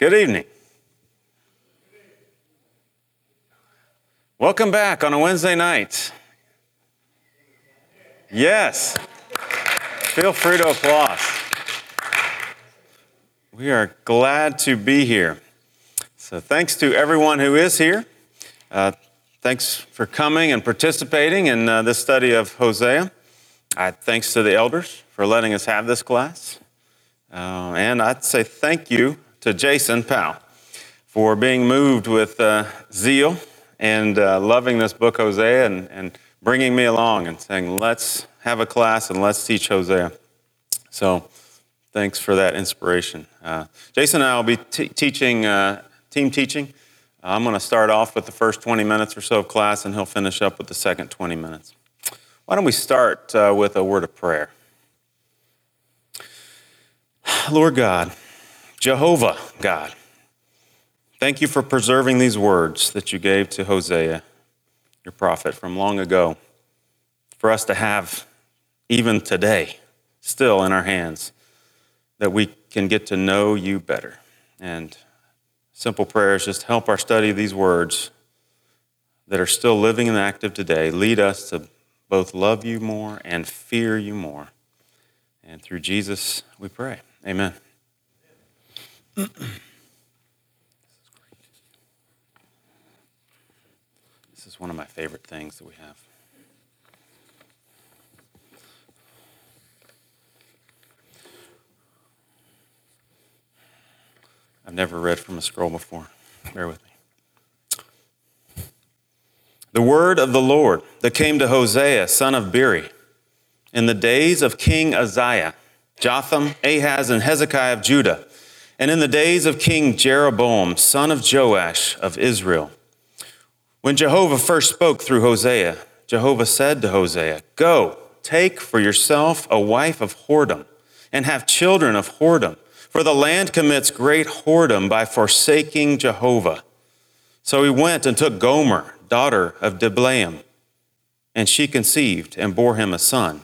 Good evening. Welcome back on a Wednesday night. Yes. Feel free to applaud. We are glad to be here. So, thanks to everyone who is here. Uh, thanks for coming and participating in uh, this study of Hosea. I, thanks to the elders for letting us have this class. Uh, and I'd say thank you to Jason Powell for being moved with uh, zeal and uh, loving this book, Hosea, and, and bringing me along and saying, let's have a class and let's teach Hosea. So thanks for that inspiration. Uh, Jason and I will be t- teaching, uh, team teaching. I'm going to start off with the first 20 minutes or so of class, and he'll finish up with the second 20 minutes. Why don't we start uh, with a word of prayer? Lord God, Jehovah God, thank you for preserving these words that you gave to Hosea, your prophet, from long ago, for us to have even today, still in our hands, that we can get to know you better. And simple prayers just help our study of these words that are still living and active today lead us to both love you more and fear you more. And through Jesus, we pray. Amen. This is one of my favorite things that we have. I've never read from a scroll before. Bear with me. The word of the Lord that came to Hosea, son of Beeri, in the days of King Uzziah, Jotham, Ahaz, and Hezekiah of Judah and in the days of King Jeroboam, son of Joash of Israel. When Jehovah first spoke through Hosea, Jehovah said to Hosea, Go, take for yourself a wife of whoredom, and have children of whoredom, for the land commits great whoredom by forsaking Jehovah. So he went and took Gomer, daughter of Diblaim, and she conceived and bore him a son.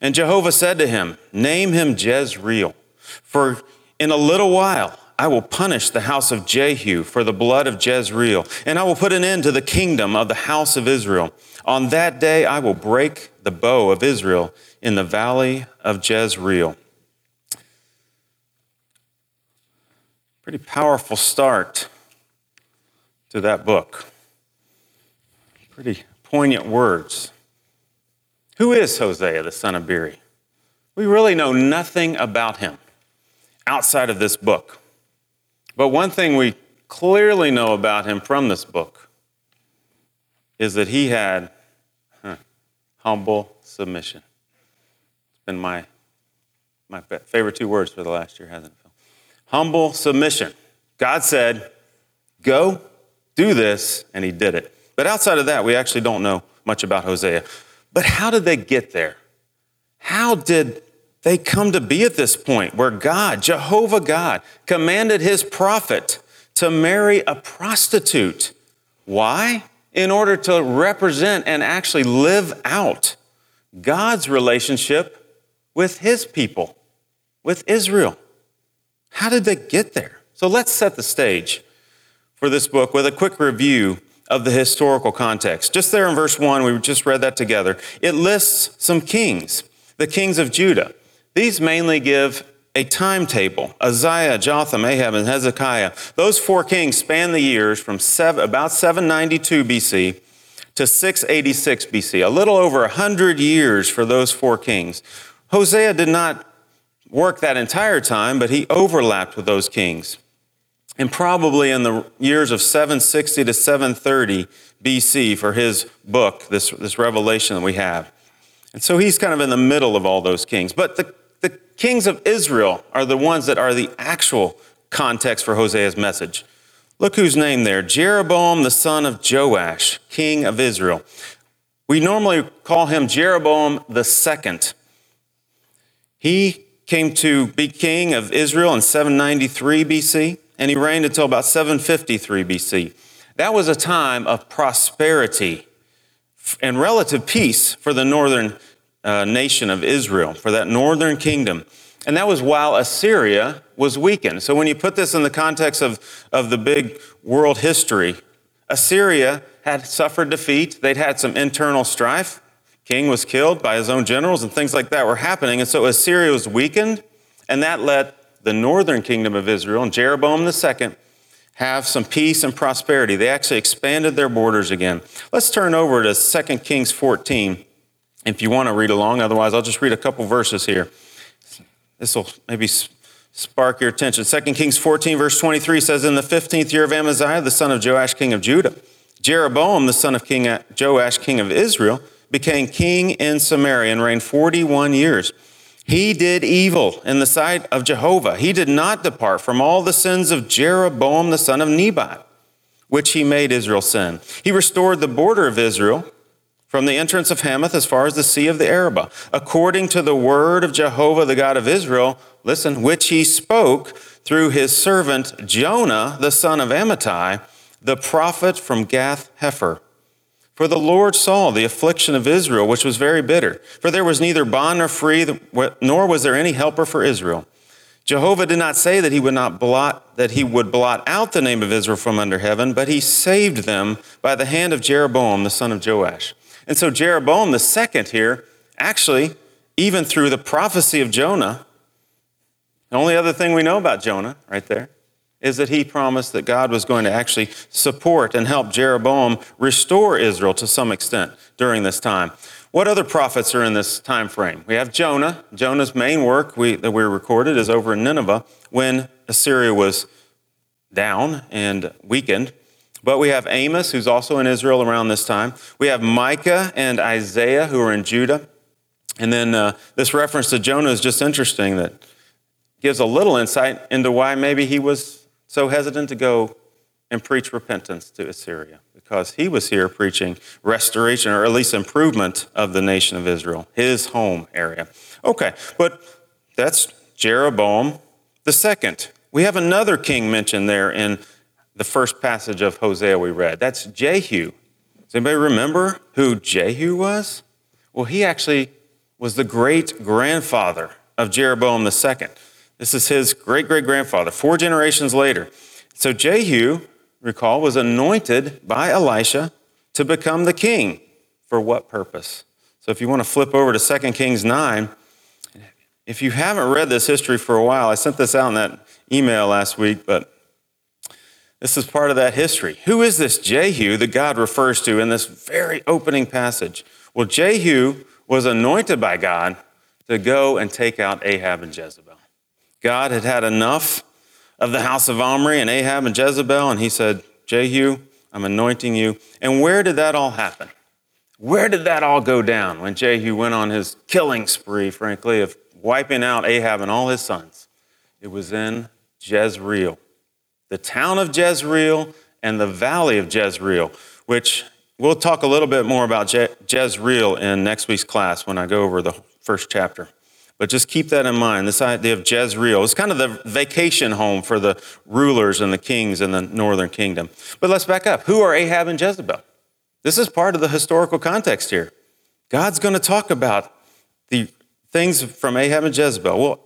And Jehovah said to him, Name him Jezreel, for in a little while, I will punish the house of Jehu for the blood of Jezreel, and I will put an end to the kingdom of the house of Israel. On that day, I will break the bow of Israel in the valley of Jezreel. Pretty powerful start to that book. Pretty poignant words. Who is Hosea, the son of Beeri? We really know nothing about him outside of this book. But one thing we clearly know about him from this book is that he had huh, humble submission. It's been my, my favorite two words for the last year, hasn't it, Phil? Humble submission. God said, Go, do this, and he did it. But outside of that, we actually don't know much about Hosea. But how did they get there? How did they come to be at this point where God, Jehovah God, commanded his prophet to marry a prostitute. Why? In order to represent and actually live out God's relationship with his people, with Israel. How did they get there? So let's set the stage for this book with a quick review of the historical context. Just there in verse 1, we just read that together. It lists some kings, the kings of Judah. These mainly give a timetable. Uzziah, Jotham, Ahab, and Hezekiah. Those four kings span the years from seven, about 792 BC to 686 BC, a little over 100 years for those four kings. Hosea did not work that entire time, but he overlapped with those kings. And probably in the years of 760 to 730 BC for his book, this, this revelation that we have. And so he's kind of in the middle of all those kings. But the kings of Israel are the ones that are the actual context for Hosea's message. Look who's named there Jeroboam, the son of Joash, king of Israel. We normally call him Jeroboam the second. He came to be king of Israel in 793 BC, and he reigned until about 753 BC. That was a time of prosperity and relative peace for the northern uh, nation of Israel, for that northern kingdom. And that was while Assyria was weakened. So when you put this in the context of, of the big world history, Assyria had suffered defeat. They'd had some internal strife. King was killed by his own generals, and things like that were happening. And so Assyria was weakened, and that let the northern kingdom of Israel and Jeroboam II have some peace and prosperity. They actually expanded their borders again. Let's turn over to 2 Kings 14 if you want to read along. Otherwise, I'll just read a couple verses here. This will maybe spark your attention. 2 Kings 14, verse 23 says, In the 15th year of Amaziah, the son of Joash, king of Judah, Jeroboam, the son of King uh, Joash, king of Israel, became king in Samaria and reigned 41 years. He did evil in the sight of Jehovah. He did not depart from all the sins of Jeroboam, the son of Nebat, which he made Israel sin. He restored the border of Israel from the entrance of Hamath as far as the Sea of the Arabah, according to the word of Jehovah, the God of Israel, listen, which he spoke through his servant Jonah, the son of Amittai, the prophet from Gath Hepher. For the Lord saw the affliction of Israel, which was very bitter. For there was neither bond nor free, nor was there any helper for Israel. Jehovah did not say that he would not blot that he would blot out the name of Israel from under heaven, but he saved them by the hand of Jeroboam the son of Joash. And so Jeroboam the second here, actually, even through the prophecy of Jonah, the only other thing we know about Jonah right there is that he promised that God was going to actually support and help Jeroboam restore Israel to some extent during this time. What other prophets are in this time frame? We have Jonah. Jonah's main work we, that we recorded is over in Nineveh when Assyria was down and weakened. But we have Amos, who's also in Israel around this time. We have Micah and Isaiah, who are in Judah. And then uh, this reference to Jonah is just interesting that gives a little insight into why maybe he was so hesitant to go and preach repentance to Assyria because he was here preaching restoration or at least improvement of the nation of Israel, his home area. Okay, but that's Jeroboam the second. We have another king mentioned there in the first passage of Hosea we read. That's Jehu. Does anybody remember who Jehu was? Well, he actually was the great grandfather of Jeroboam II. This is his great great grandfather, four generations later. So Jehu, recall, was anointed by Elisha to become the king. For what purpose? So if you want to flip over to 2 Kings 9, if you haven't read this history for a while, I sent this out in that email last week, but this is part of that history. Who is this Jehu that God refers to in this very opening passage? Well, Jehu was anointed by God to go and take out Ahab and Jezebel. God had had enough of the house of Omri and Ahab and Jezebel, and he said, Jehu, I'm anointing you. And where did that all happen? Where did that all go down when Jehu went on his killing spree, frankly, of wiping out Ahab and all his sons? It was in Jezreel, the town of Jezreel and the valley of Jezreel, which we'll talk a little bit more about Je- Jezreel in next week's class when I go over the first chapter. But just keep that in mind. This idea of Jezreel. It's kind of the vacation home for the rulers and the kings in the northern kingdom. But let's back up. Who are Ahab and Jezebel? This is part of the historical context here. God's going to talk about the things from Ahab and Jezebel. Well,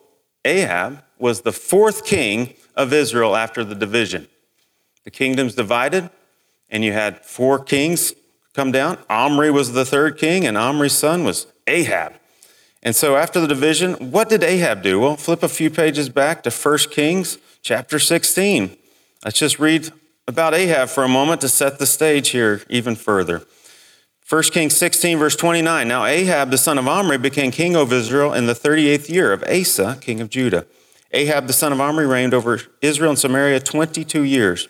Ahab was the fourth king of Israel after the division. The kingdom's divided, and you had four kings come down. Omri was the third king, and Omri's son was Ahab. And so after the division, what did Ahab do? Well, flip a few pages back to 1 Kings chapter 16. Let's just read about Ahab for a moment to set the stage here even further. 1 Kings 16, verse 29. Now Ahab, the son of Omri, became king of Israel in the 38th year of Asa, king of Judah. Ahab, the son of Omri, reigned over Israel and Samaria 22 years.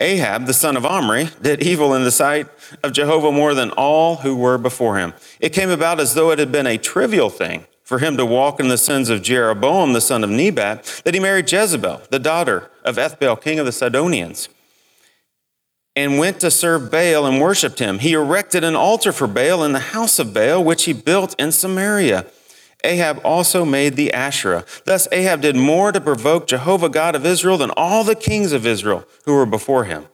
Ahab, the son of Omri, did evil in the sight of Jehovah more than all who were before him. It came about as though it had been a trivial thing for him to walk in the sins of Jeroboam, the son of Nebat, that he married Jezebel, the daughter of Ethbaal, king of the Sidonians, and went to serve Baal and worshiped him. He erected an altar for Baal in the house of Baal, which he built in Samaria. Ahab also made the Asherah. Thus, Ahab did more to provoke Jehovah God of Israel than all the kings of Israel who were before him.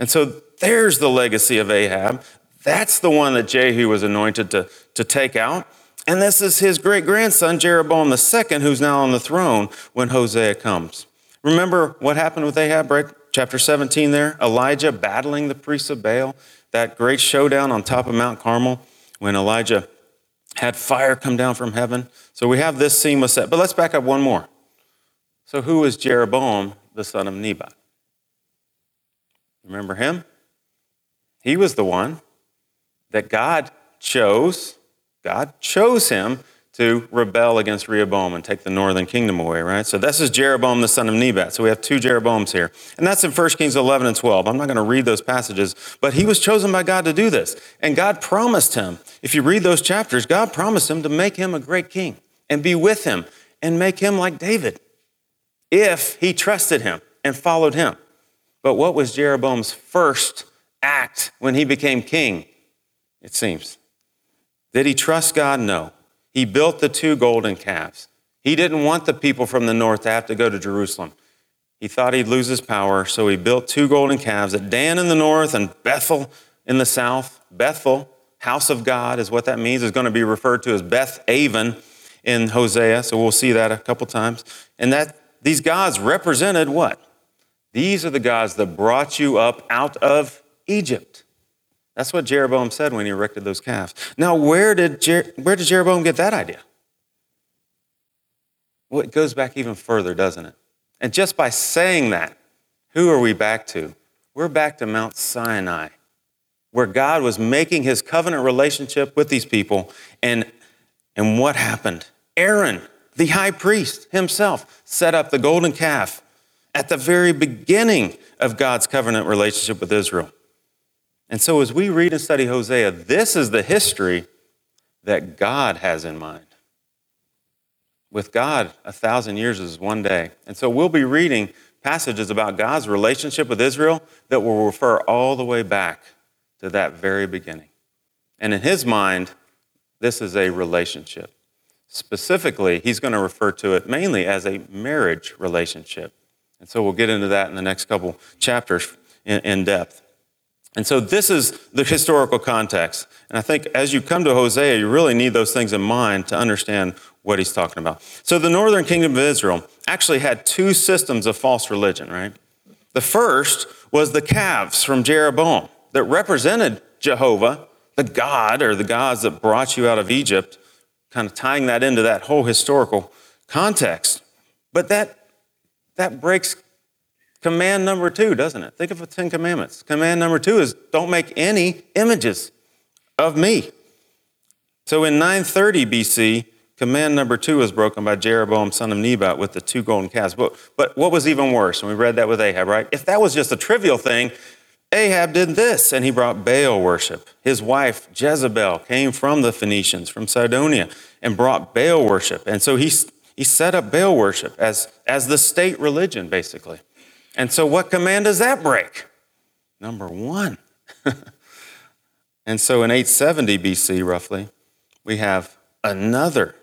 And so there's the legacy of Ahab. That's the one that Jehu was anointed to, to take out. And this is his great grandson, Jeroboam II, who's now on the throne when Hosea comes. Remember what happened with Ahab, right? Chapter 17 there? Elijah battling the priests of Baal, that great showdown on top of Mount Carmel when Elijah had fire come down from heaven. So we have this scene was set. But let's back up one more. So who is Jeroboam, the son of Nebat? Remember him? He was the one that God chose. God chose him to rebel against Rehoboam and take the northern kingdom away, right? So this is Jeroboam, the son of Nebat. So we have two Jeroboams here. And that's in 1 Kings 11 and 12. I'm not going to read those passages, but he was chosen by God to do this. And God promised him, if you read those chapters, God promised him to make him a great king and be with him and make him like David if he trusted him and followed him. But what was Jeroboam's first act when he became king? It seems. Did he trust God? No. He built the two golden calves. He didn't want the people from the north to have to go to Jerusalem. He thought he'd lose his power, so he built two golden calves at Dan in the north and Bethel in the south. Bethel, house of God, is what that means, is going to be referred to as Beth Aven in Hosea, so we'll see that a couple times. And that these gods represented what? These are the gods that brought you up out of Egypt. That's what Jeroboam said when he erected those calves. Now, where did, Jer- where did Jeroboam get that idea? Well, it goes back even further, doesn't it? And just by saying that, who are we back to? We're back to Mount Sinai, where God was making his covenant relationship with these people. And, and what happened? Aaron, the high priest himself, set up the golden calf at the very beginning of God's covenant relationship with Israel. And so, as we read and study Hosea, this is the history that God has in mind. With God, a thousand years is one day. And so, we'll be reading passages about God's relationship with Israel that will refer all the way back to that very beginning. And in his mind, this is a relationship. Specifically, he's going to refer to it mainly as a marriage relationship. And so we'll get into that in the next couple chapters in, depth. And so this is the historical context. And I think as you come to Hosea, you really need those things in mind to understand what he's talking about. So the northern kingdom of Israel actually had two systems of false religion, right? The first was the calves from Jeroboam that represented Jehovah, the God or the gods that brought you out of Egypt, kind of tying that into that whole historical context. But that, that breaks command number two, doesn't it? Think of the Ten Commandments. Command number two is don't make any images of me. So in 930 BC, command number two was broken by Jeroboam, son of Nebat, with the two golden calves. But, but what was even worse, and we read that with Ahab, right? If that was just a trivial thing, Ahab did this, and he brought Baal worship. His wife, Jezebel, came from the Phoenicians, from Sidonia, and brought Baal worship. And so he, he set up Baal worship as, as the state religion, basically. And so, what command does that break? Number one. and so, in 870 BC, roughly, we have another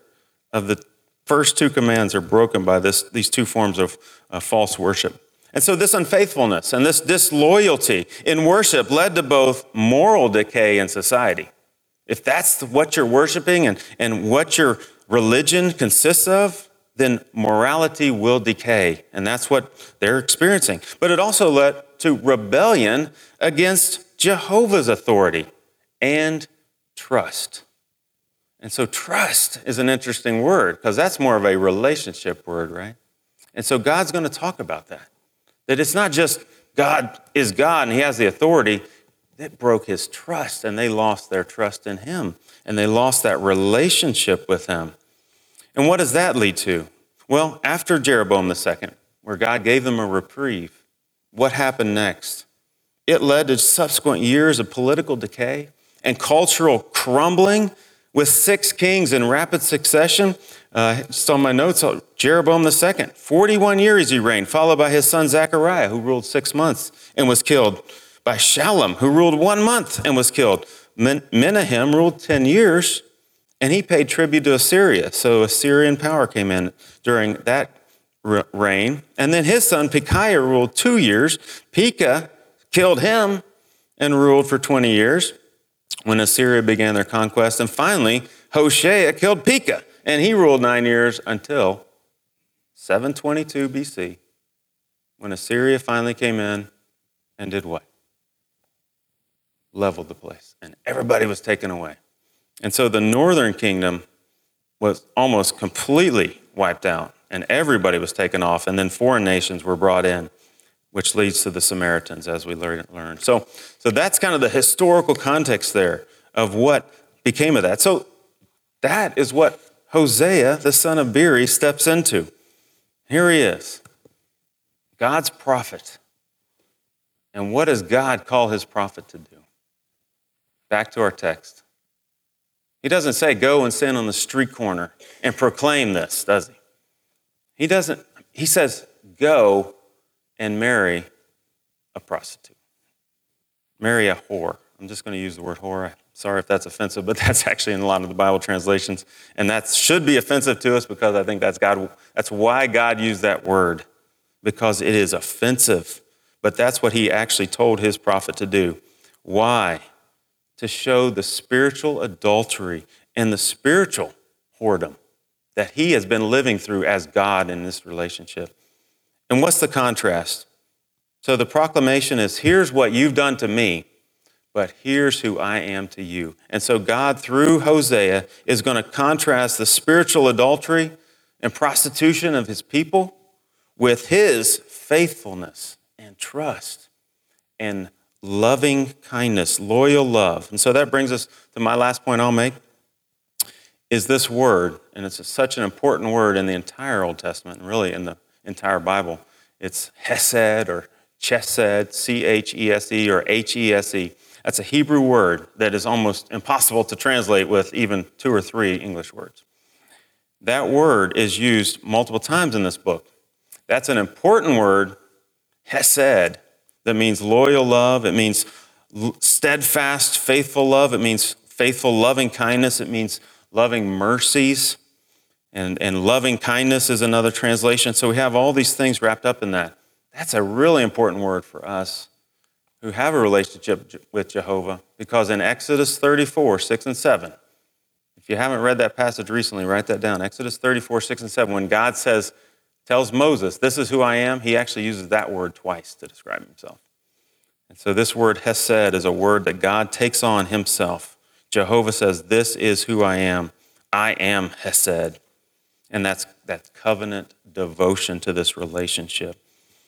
of the first two commands are broken by this, these two forms of uh, false worship. And so, this unfaithfulness and this disloyalty in worship led to both moral decay in society. If that's what you're worshiping and, and what your religion consists of, then morality will decay. And that's what they're experiencing. But it also led to rebellion against Jehovah's authority and trust. And so, trust is an interesting word because that's more of a relationship word, right? And so, God's going to talk about that. That it's not just God is God and He has the authority. It broke His trust and they lost their trust in Him and they lost that relationship with Him. And what does that lead to? Well, after Jeroboam II, where God gave them a reprieve, what happened next? It led to subsequent years of political decay and cultural crumbling with six kings in rapid succession. Uh, just on my notes, uh, Jeroboam II, 41 years he reigned, followed by his son Zechariah, who ruled six months and was killed, by Shallum, who ruled one month and was killed. Men- Menahem ruled 10 years and he paid tribute to Assyria. So Assyrian power came in during that reign. And then his son Pekahiah ruled two years. Pekah killed him and ruled for 20 years when Assyria began their conquest. And finally, Hoshea killed Pekah, and he ruled nine years until 722 BC, when Assyria finally came in and did what? Leveled the place, and everybody was taken away. And so the northern kingdom was almost completely wiped out, and everybody was taken off, and then foreign nations were brought in, which leads to the Samaritans, as we learn. So, so that's kind of the historical context there of what became of that. So that is what Hosea, the son of Beeri, steps into. Here he is, God's prophet. And what does God call his prophet to do? Back to our text. He doesn't say, go and stand on the street corner and proclaim this, does he? He doesn't. He says, go and marry a prostitute. Marry a whore. I'm just going to use the word whore. Sorry if that's offensive, but that's actually in a lot of the Bible translations. And that should be offensive to us because I think that's God, that's why God used that word, because it is offensive. But that's what he actually told his prophet to do. Why? To show the spiritual adultery and the spiritual whoredom that he has been living through as God in this relationship. And what's the contrast? So the proclamation is here's what you've done to me, but here's who I am to you. And so God, through Hosea, is going to contrast the spiritual adultery and prostitution of his people with his faithfulness and trust and loving kindness, loyal love. And so that brings us to my last point I'll make is this word, and it's such an important word in the entire Old Testament, and really in the entire Bible. It's Hesed or Chesed, C H E S E or H E S E. That's a Hebrew word that is almost impossible to translate with even two or three English words. That word is used multiple times in this book. That's an important word, Hesed, that means loyal love. It means steadfast, faithful love. It means faithful, loving kindness. It means loving mercies. And, and loving kindness is another translation. So we have all these things wrapped up in that. That's a really important word for us who have a relationship with Jehovah because in Exodus 34, 6 and 7, if you haven't read that passage recently, write that down. Exodus 34, 6 and 7, when God says, tells Moses, This is who I am, he actually uses that word twice to describe himself. And so this word hesed is a word that God takes on himself. Jehovah says, This is who I am. I am hesed. And that's that covenant devotion to this relationship.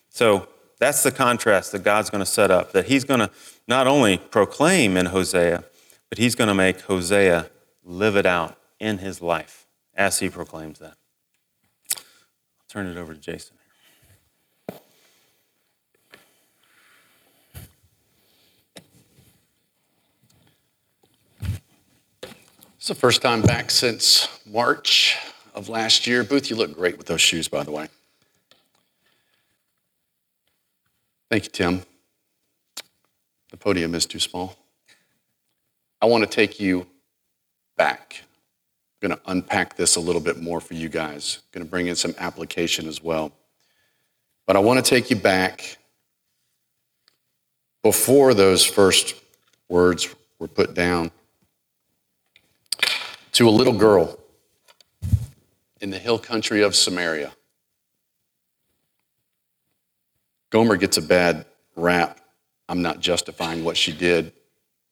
So that's the contrast that God's going to set up, that He's going to not only proclaim in Hosea, but He's going to make Hosea live it out in his life as he proclaims that. Turn it over to Jason. It's the first time back since March of last year. Booth, you look great with those shoes, by the way. Thank you, Tim. The podium is too small. I want to take you back. Going to unpack this a little bit more for you guys. Going to bring in some application as well. But I want to take you back before those first words were put down to a little girl in the hill country of Samaria. Gomer gets a bad rap. I'm not justifying what she did,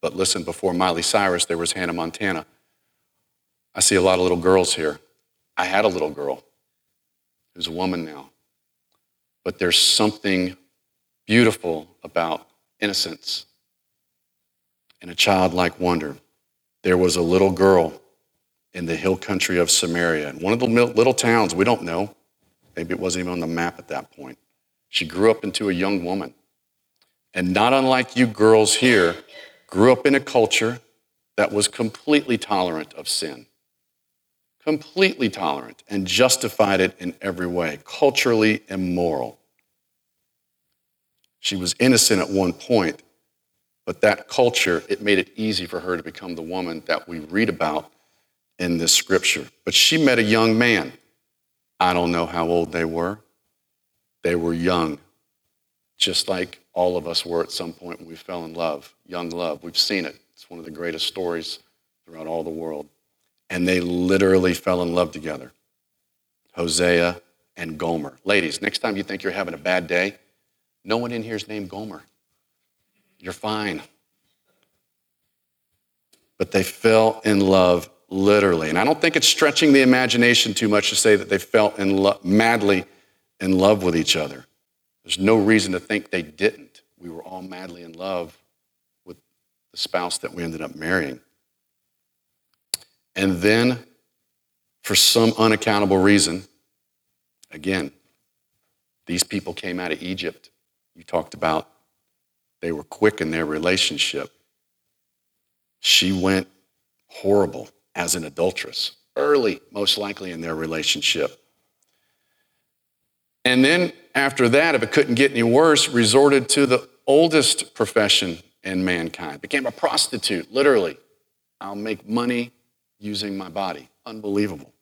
but listen, before Miley Cyrus, there was Hannah Montana. I see a lot of little girls here. I had a little girl who's a woman now. But there's something beautiful about innocence and a childlike wonder. There was a little girl in the hill country of Samaria, in one of the little towns, we don't know. Maybe it wasn't even on the map at that point. She grew up into a young woman. And not unlike you girls here, grew up in a culture that was completely tolerant of sin. Completely tolerant and justified it in every way, culturally immoral. She was innocent at one point, but that culture, it made it easy for her to become the woman that we read about in this scripture. But she met a young man. I don't know how old they were. They were young, just like all of us were at some point when we fell in love. Young love. We've seen it. It's one of the greatest stories throughout all the world. And they literally fell in love together. Hosea and Gomer. Ladies, next time you think you're having a bad day, no one in here is named Gomer. You're fine. But they fell in love literally. And I don't think it's stretching the imagination too much to say that they fell in lo- madly in love with each other. There's no reason to think they didn't. We were all madly in love with the spouse that we ended up marrying. And then, for some unaccountable reason, again, these people came out of Egypt. You talked about they were quick in their relationship. She went horrible as an adulteress, early, most likely, in their relationship. And then after that, if it couldn't get any worse, resorted to the oldest profession in mankind, became a prostitute, literally. I'll make money using my body. Unbelievable.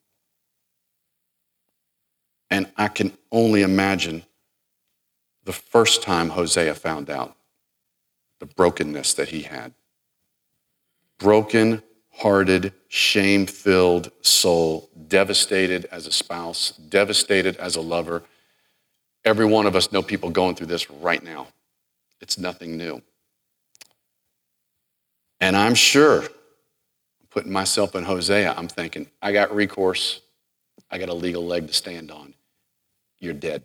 And I can only imagine the first time Hosea found out the brokenness that he had. Broken hearted, shame filled soul, devastated as a spouse, devastated as a lover. Every one of us know people going through this right now. It's nothing new. And I'm sure, putting myself in Hosea, I'm thinking, I got recourse, I got a legal leg to stand on. You're dead.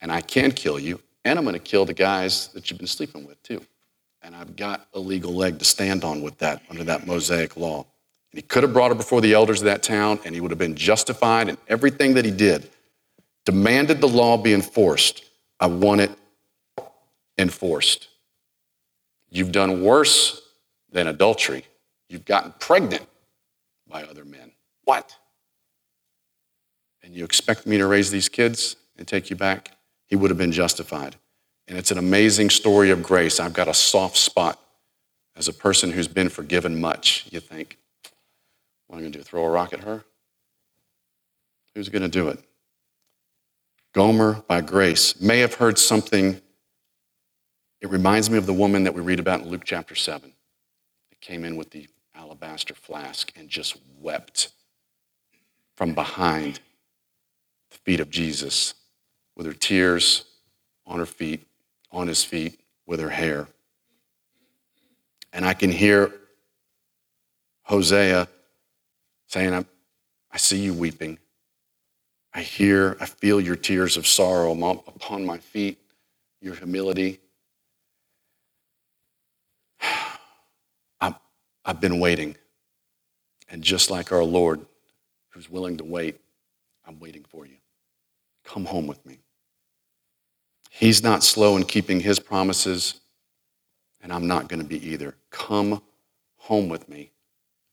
And I can kill you, and I'm going to kill the guys that you've been sleeping with, too. And I've got a legal leg to stand on with that under that Mosaic law. And he could have brought her before the elders of that town, and he would have been justified in everything that he did. Demanded the law be enforced. I want it enforced. You've done worse than adultery. You've gotten pregnant by other men. What? And you expect me to raise these kids and take you back? He would have been justified. And it's an amazing story of grace. I've got a soft spot as a person who's been forgiven much. You think, what am I going to do? Throw a rock at her? Who's going to do it? Gomer, by grace, may have heard something. It reminds me of the woman that we read about in Luke chapter 7 that came in with the alabaster flask and just wept from behind the feet of Jesus with her tears on her feet, on his feet, with her hair. And I can hear Hosea saying, I, I see you weeping. I hear, I feel your tears of sorrow upon my feet, your humility. I've, been waiting. And just like our Lord, who's willing to wait, I'm waiting for you. Come home with me. He's not slow in keeping his promises, and I'm not going to be either. Come home with me.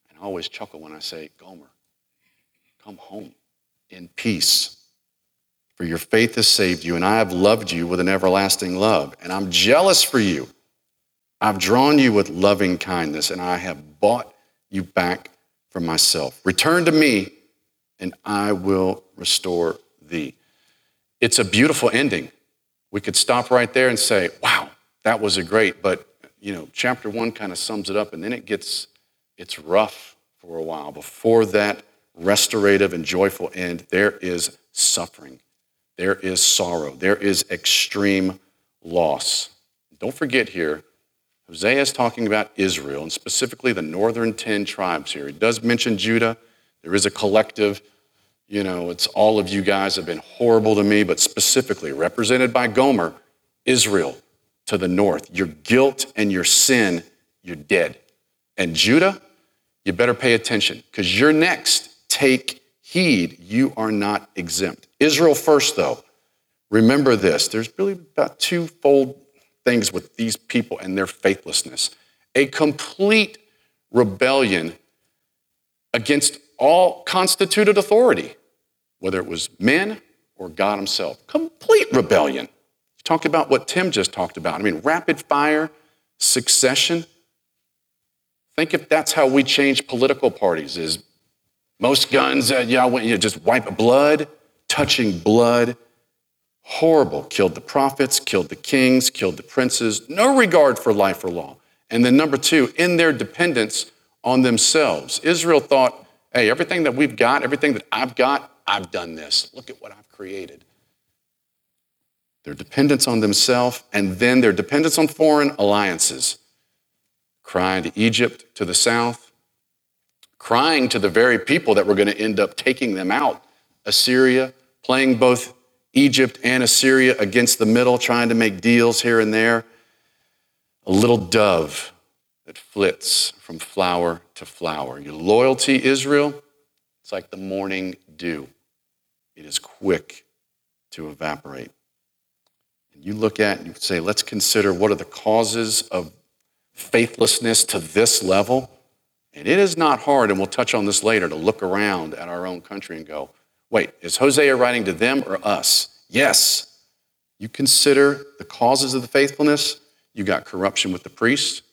And I always chuckle when I say, Gomer, come home in peace. For your faith has saved you, and I have loved you with an everlasting love. And I'm jealous for you. I've drawn you with loving kindness, and I have bought you back from myself. Return to me, and I will restore thee. It's a beautiful ending. We could stop right there and say, wow, that was a great, but you know, chapter one kind of sums it up, and then it gets, it's rough for a while. Before that restorative and joyful end, there is suffering, there is sorrow, there is extreme loss. Don't forget here, Hosea is talking about Israel, and specifically the northern 10 tribes here. He does mention Judah. There is a collective you know, it's all of you guys have been horrible to me, but specifically represented by Gomer, Israel to the north. Your guilt and your sin, you're dead. And Judah, you better pay attention because you're next. Take heed, you are not exempt. Israel first, though. Remember this there's really about twofold things with these people and their faithlessness a complete rebellion against all constituted authority, whether it was men or God Himself. Complete rebellion. Talk about what Tim just talked about. I mean, rapid fire, succession. Think if that's how we change political parties is most guns, uh, you just wipe blood, touching blood. Horrible. Killed the prophets, killed the kings, killed the princes. No regard for life or law. And then number two, in their dependence on themselves. Israel thought, hey, everything that we've got, everything that I've got, I've done this. Look at what I've created. Their dependence on themselves, and then their dependence on foreign alliances. Crying to Egypt to the south, crying to the very people that were going to end up taking them out Assyria, playing both Egypt and Assyria against the middle, trying to make deals here and there. A little dove that flits from flower to flower. Your loyalty, Israel, it's like the morning dew. It is quick to evaporate. And you look at and you say, let's consider what are the causes of faithlessness to this level. And it is not hard, and we'll touch on this later, to look around at our own country and go, wait, is Hosea writing to them or us? Yes. You consider the causes of the faithfulness. You got corruption with the priests,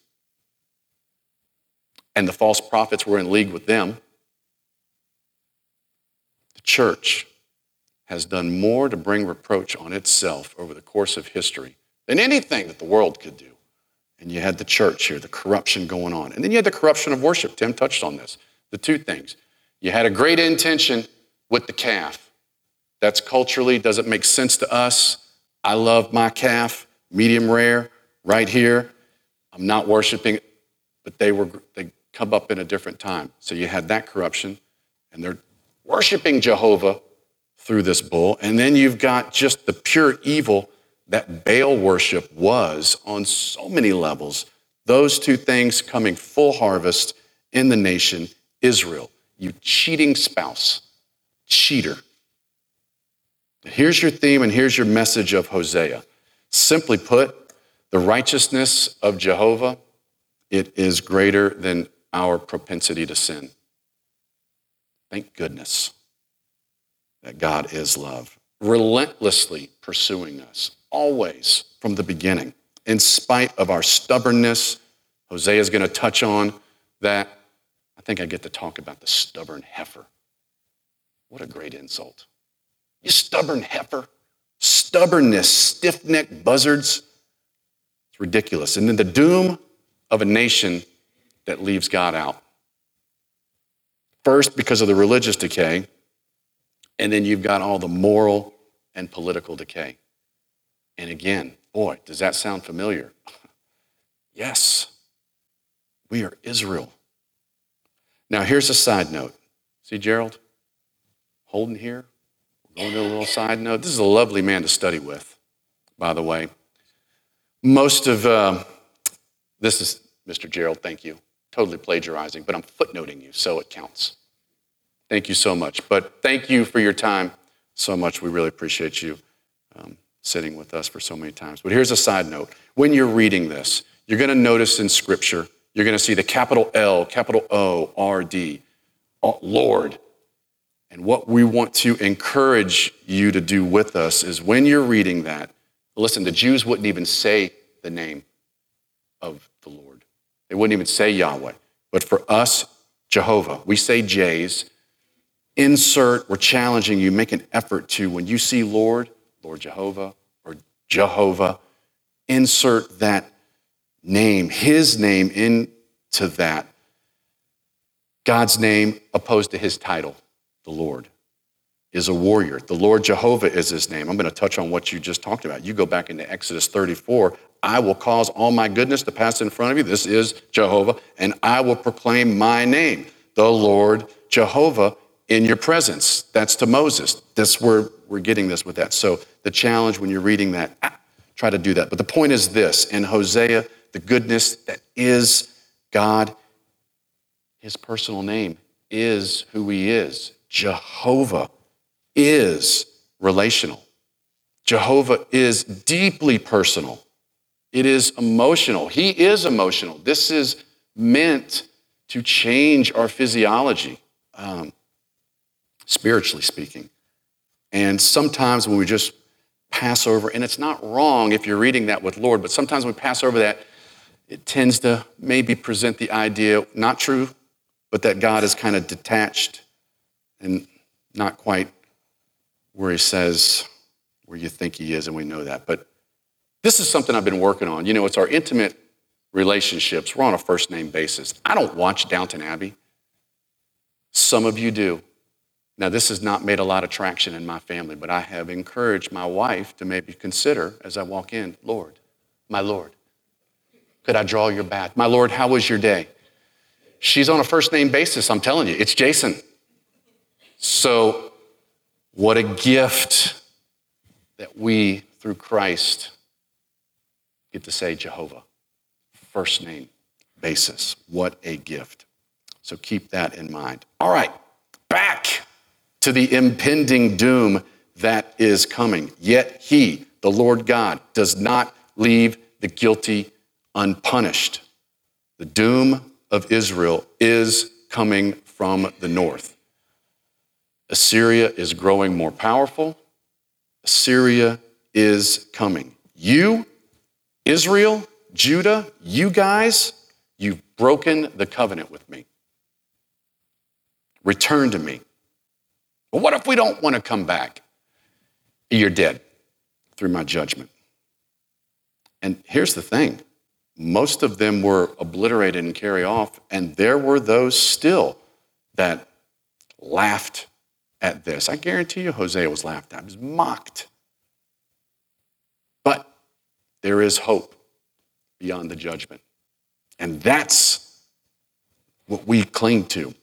and the false prophets were in league with them. The church has done more to bring reproach on itself over the course of history than anything that the world could do. And you had the church here, the corruption going on. And then you had the corruption of worship. Tim touched on this. The two things. You had a great intention with the calf. That's culturally, doesn't make sense to us. I love my calf, medium rare, right here. I'm not worshiping, but they were they come up in a different time. So you had that corruption, and they're worshiping Jehovah through this bull. And then you've got just the pure evil that Baal worship was on so many levels. Those two things coming full harvest in the nation Israel. You cheating spouse, cheater. Here's your theme and here's your message of Hosea. Simply put, the righteousness of Jehovah, it is greater than our propensity to sin. Thank goodness that God is love, relentlessly pursuing us, always from the beginning, in spite of our stubbornness. Hosea is going to touch on that. I think I get to talk about the stubborn heifer. What a great insult. You stubborn heifer. Stubbornness, stiff necked buzzards. It's ridiculous. And then the doom of a nation that leaves God out. First, because of the religious decay, and then you've got all the moral and political decay. And again, boy, does that sound familiar? yes, we are Israel. Now, here's a side note. See Gerald? Holden here? We're going to a little side note. This is a lovely man to study with, by the way. Most of uh, this is Mr. Gerald, thank you. Totally plagiarizing, but I'm footnoting you, so it counts. Thank you so much. But thank you for your time so much. We really appreciate you um, sitting with us for so many times. But here's a side note. When you're reading this, you're going to notice in Scripture, you're going to see the capital L, capital O, R, D, Lord. And what we want to encourage you to do with us is when you're reading that, listen, the Jews wouldn't even say the name of the Lord. They wouldn't even say Yahweh. But for us, Jehovah, we say J's insert, we're challenging you, make an effort to, when you see Lord, Lord Jehovah, or Jehovah, insert that name, his name into that. God's name opposed to his title, the Lord, is a warrior. The Lord Jehovah is his name. I'm going to touch on what you just talked about. You go back into Exodus 34. I will cause all my goodness to pass in front of you. This is Jehovah. And I will proclaim my name, the Lord Jehovah in your presence. That's to Moses. That's where we're getting this with that. So the challenge when you're reading that, ah, try to do that. But the point is this in Hosea, the goodness that is God, his personal name is who he is. Jehovah is relational. Jehovah is deeply personal. It is emotional. He is emotional. This is meant to change our physiology. Um, spiritually speaking. And sometimes when we just pass over, and it's not wrong if you're reading that with Lord, but sometimes when we pass over that, it tends to maybe present the idea, not true, but that God is kind of detached and not quite where he says where you think he is, and we know that. But this is something I've been working on. You know, it's our intimate relationships, we're on a first name basis. I don't watch Downton Abbey. Some of you do. Now, this has not made a lot of traction in my family, but I have encouraged my wife to maybe consider as I walk in, Lord, my Lord, could I draw your bath? My Lord, how was your day? She's on a first name basis, I'm telling you. It's Jason. So, what a gift that we, through Christ, get to say Jehovah. First name basis. What a gift. So keep that in mind. All right, back to the impending doom that is coming. Yet he, the Lord God, does not leave the guilty unpunished. The doom of Israel is coming from the north. Assyria is growing more powerful. Assyria is coming. You, Israel, Judah, you guys, you've broken the covenant with me. Return to me. But what if we don't want to come back? You're dead through my judgment. And here's the thing most of them were obliterated and carried off, and there were those still that laughed at this. I guarantee you, Hosea was laughed at, was mocked. But there is hope beyond the judgment. And that's what we cling to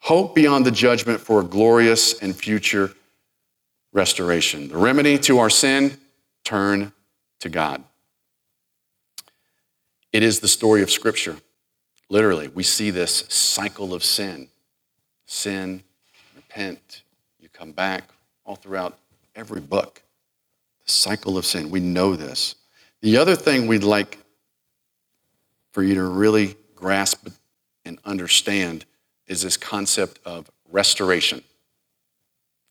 hope beyond the judgment for a glorious and future restoration. The remedy to our sin turn to God. It is the story of Scripture. Literally, we see this cycle of sin sin, repent, you come back, all throughout every book. The cycle of sin. We know this. The other thing we'd like for you to really grasp and understand is this concept of restoration.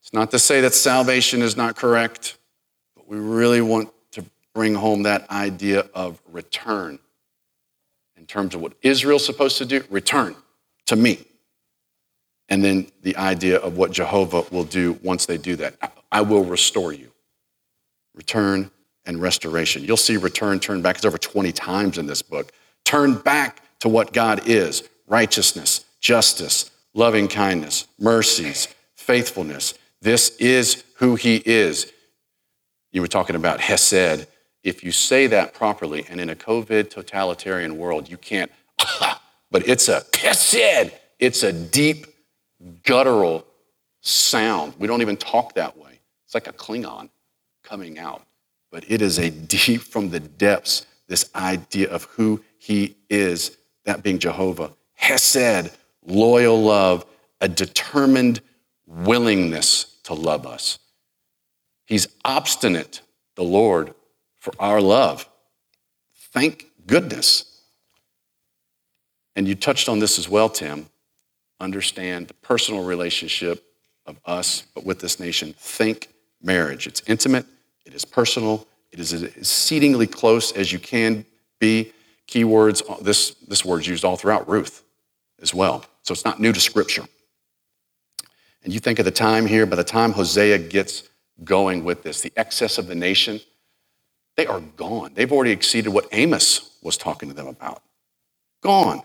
It's not to say that salvation is not correct, but we really want to bring home that idea of return in terms of what Israel's supposed to do return to me. And then the idea of what Jehovah will do once they do that. I will restore you. Return and restoration. You'll see return, turn back. It's over 20 times in this book. Turn back to what God is righteousness, justice, loving kindness, mercies, faithfulness. This is who He is. You were talking about Hesed. If you say that properly, and in a COVID totalitarian world, you can't, but it's a Hesed. It's a deep, guttural sound. We don't even talk that way. It's like a Klingon coming out. But it is a deep from the depths, this idea of who he is, that being Jehovah. Hesed, loyal love, a determined willingness to love us. He's obstinate, the Lord, for our love. Thank goodness. And you touched on this as well, Tim. Understand the personal relationship of us, but with this nation. Think marriage. It's intimate, it is personal, it is as exceedingly close as you can be. Keywords, uh, this, this word's used all throughout Ruth as well. So it's not new to Scripture. And you think of the time here, by the time Hosea gets going with this, the excess of the nation, they are gone. They've already exceeded what Amos was talking to them about. Gone.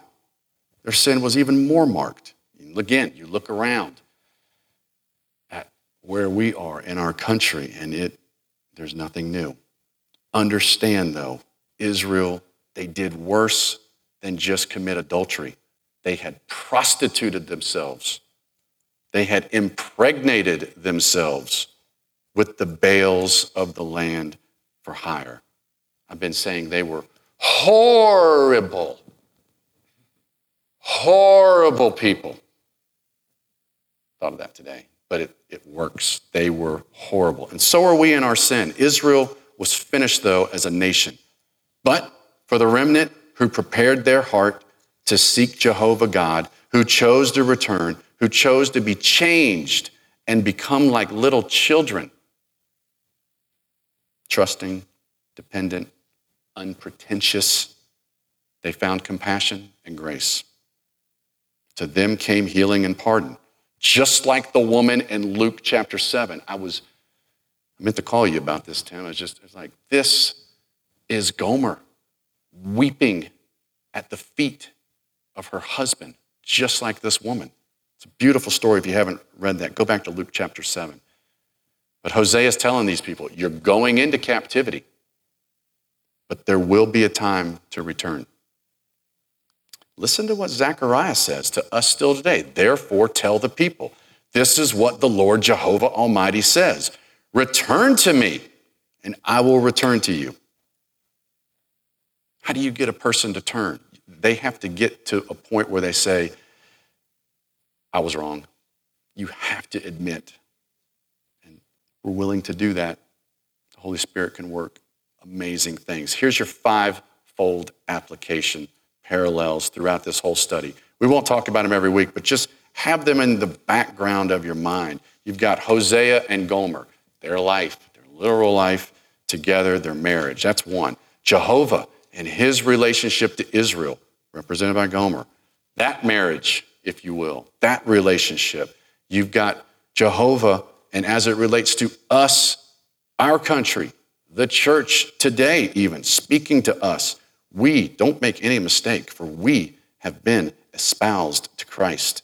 Their sin was even more marked. Again, you look around at where we are in our country, and it there's nothing new. Understand, though, Israel, they did worse than just commit adultery. They had prostituted themselves, they had impregnated themselves with the Baals of the land for hire. I've been saying they were horrible, horrible people. Thought of that today, but it, it works. They were horrible. And so are we in our sin. Israel was finished, though, as a nation. But for the remnant who prepared their heart to seek Jehovah God, who chose to return, who chose to be changed and become like little children, trusting, dependent, unpretentious, they found compassion and grace. To them came healing and pardon. Just like the woman in Luke chapter 7. I was, I meant to call you about this, Tim. I was just, it's like, this is Gomer weeping at the feet of her husband, just like this woman. It's a beautiful story. If you haven't read that, go back to Luke chapter 7. But Hosea is telling these people, you're going into captivity, but there will be a time to return. Listen to what Zechariah says to us still today. Therefore, tell the people, this is what the Lord Jehovah Almighty says Return to me, and I will return to you. How do you get a person to turn? They have to get to a point where they say, I was wrong. You have to admit. And we're willing to do that. The Holy Spirit can work amazing things. Here's your five fold application parallels throughout this whole study. We won't talk about them every week, but just have them in the background of your mind. You've got Hosea and Gomer, their life, their literal life together, their marriage. That's one. Jehovah and his relationship to Israel, represented by Gomer. That marriage, if you will, that relationship. You've got Jehovah, and as it relates to us, our country, the church today, even speaking to us, we, don't make any mistake, for we have been espoused to Christ,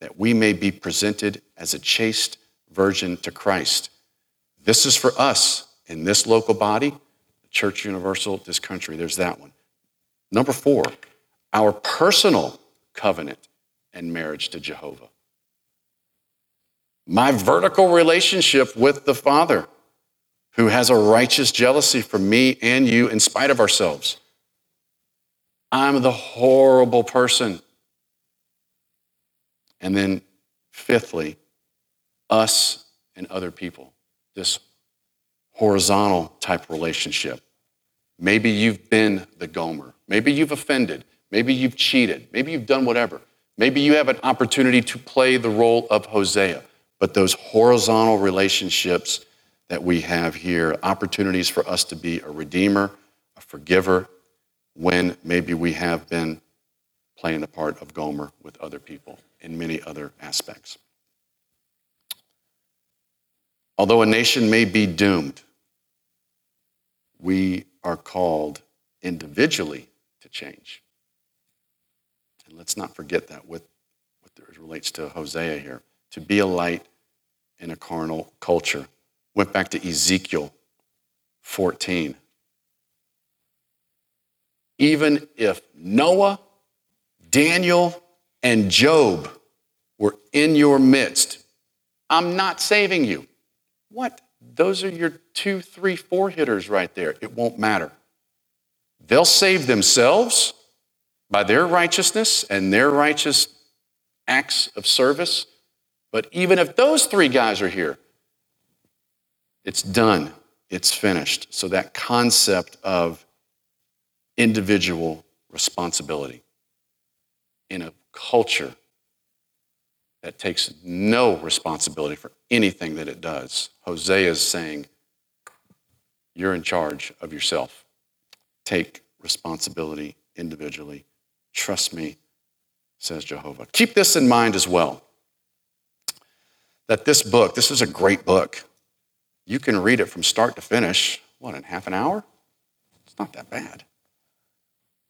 that we may be presented as a chaste virgin to Christ. This is for us in this local body, Church Universal, this country. There's that one. Number four, our personal covenant and marriage to Jehovah. My vertical relationship with the Father, who has a righteous jealousy for me and you in spite of ourselves. I'm the horrible person. And then, fifthly, us and other people. This horizontal type relationship. Maybe you've been the Gomer. Maybe you've offended. Maybe you've cheated. Maybe you've done whatever. Maybe you have an opportunity to play the role of Hosea. But those horizontal relationships that we have here, opportunities for us to be a redeemer, a forgiver, when maybe we have been playing the part of Gomer with other people in many other aspects. Although a nation may be doomed, we are called individually to change. And let's not forget that with what relates to Hosea here. To be a light in a carnal culture. Went back to Ezekiel 14 even if Noah, Daniel, and Job were in your midst, I'm not saving you. What? Those are your two, three, four hitters right there. It won't matter. They'll save themselves by their righteousness and their righteous acts of service. But even if those three guys are here, it's done, it's finished. So that concept of individual responsibility in a culture that takes no responsibility for anything that it does. Hosea is saying, You're in charge of yourself. Take responsibility individually. Trust me, says Jehovah. Keep this in mind as well that this book, this is a great book. You can read it from start to finish, what, in half an hour? It's not that bad.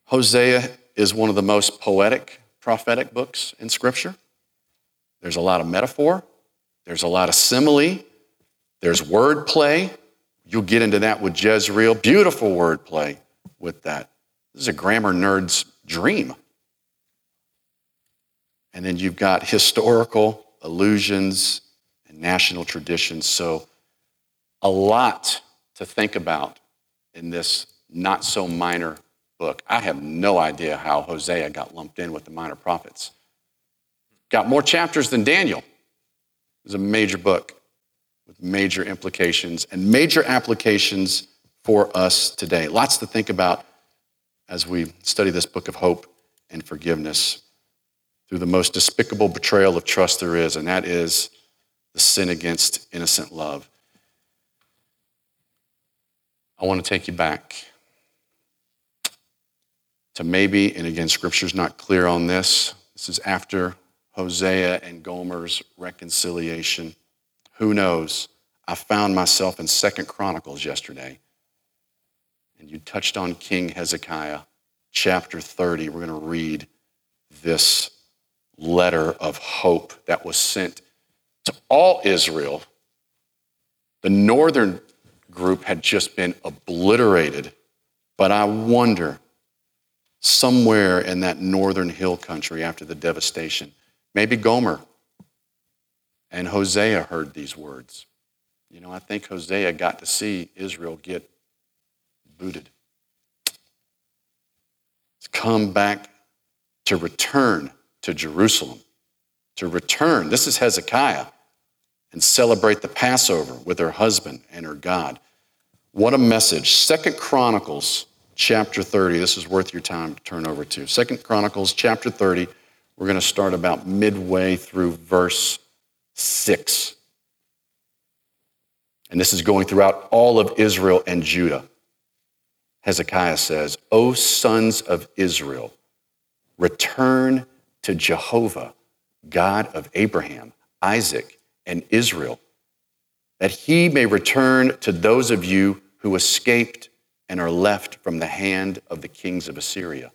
Hosea is one of the most poetic, prophetic books in Scripture. There's a lot of metaphor, there's a lot of simile, there's wordplay. You'll get into that with Jezreel. Beautiful wordplay with that. This is a grammar nerd's dream. And then you've got historical allusions and national traditions. So, a lot to think about in this not so minor book. I have no idea how Hosea got lumped in with the minor prophets. Got more chapters than Daniel. It's a major book with major implications and major applications for us today. Lots to think about as we study this book of hope and forgiveness through the most despicable betrayal of trust there is, and that is the sin against innocent love. I want to take you back to maybe, and again, scripture's not clear on this. This is after Hosea and Gomer's reconciliation. Who knows? I found myself in Second Chronicles yesterday, and you touched on King Hezekiah chapter 30. We're going to read this letter of hope that was sent to all Israel. The northern group had just been obliterated, but I wonder somewhere in that northern hill country after the devastation, maybe Gomer and Hosea heard these words. You know, I think Hosea got to see Israel get booted. It's come back to return to Jerusalem, to return. This is Hezekiah, and celebrate the Passover with her husband and her God. What a message. Second Chronicles chapter 30. This is worth your time to turn over to. Second Chronicles chapter 30. We're going to start about midway through verse 6. And this is going throughout all of Israel and Judah. Hezekiah says, O sons of Israel, return to Jehovah, God of Abraham, Isaac, and Israel, that he may return to those of you who escaped and are left from the hand of the kings of Assyria.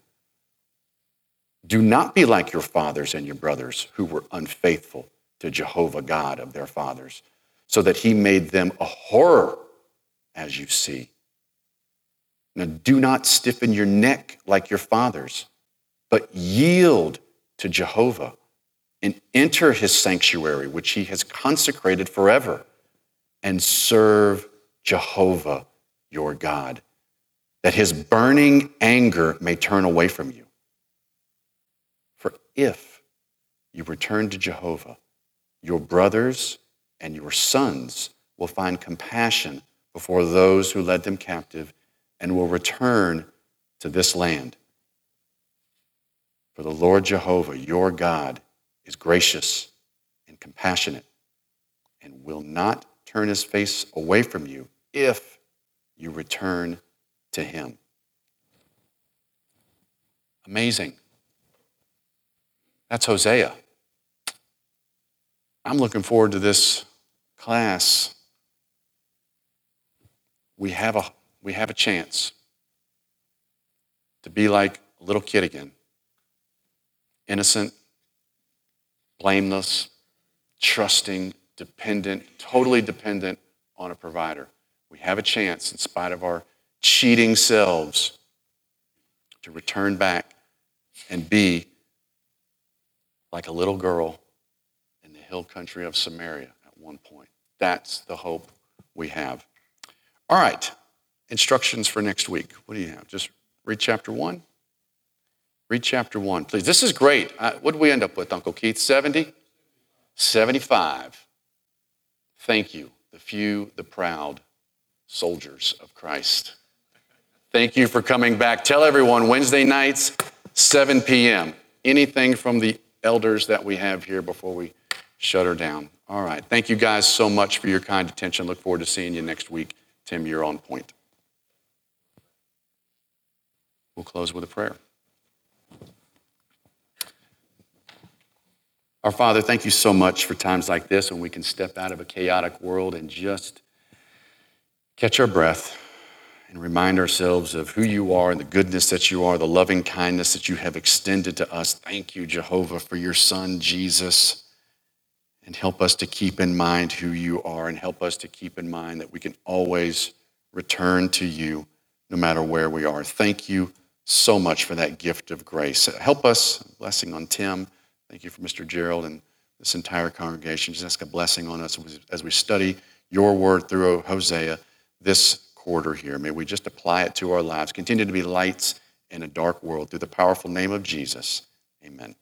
Do not be like your fathers and your brothers who were unfaithful to Jehovah God of their fathers, so that he made them a horror, as you see. Now, do not stiffen your neck like your fathers, but yield to Jehovah and enter his sanctuary, which he has consecrated forever, and serve Jehovah your God that his burning anger may turn away from you. For if you return to Jehovah, your brothers and your sons will find compassion before those who led them captive and will return to this land. For the Lord Jehovah, your God, is gracious and compassionate and will not turn his face away from you if you return to him. Amazing. That's Hosea. I'm looking forward to this class. We have a, we have a chance to be like a little kid again innocent, blameless, trusting, dependent, totally dependent on a provider. We have a chance, in spite of our cheating selves to return back and be like a little girl in the hill country of Samaria at one point. That's the hope we have. All right, instructions for next week. What do you have? Just read chapter one. Read chapter one, please. This is great. Uh, what did we end up with, Uncle Keith? 70? 75. Thank you, the few, the proud soldiers of Christ. Thank you for coming back. Tell everyone Wednesday nights, 7 p.m. Anything from the elders that we have here before we shut her down. All right. Thank you guys so much for your kind attention. Look forward to seeing you next week. Tim, you're on point. We'll close with a prayer. Our Father, thank you so much for times like this when we can step out of a chaotic world and just catch our breath and remind ourselves of who you are and the goodness that you are, the loving kindness that you have extended to us. Thank you, Jehovah, for your Son, Jesus. And help us to keep in mind who you are and help us to keep in mind that we can always return to you no matter where we are. Thank you so much for that gift of grace. Help us, blessing on Tim. Thank you for Mr. Gerald and this entire congregation. Just ask a blessing on us as we study your word through Hosea this quarter here. May we just apply it to our lives, continue to be lights in a dark world through the powerful name of Jesus. Amen.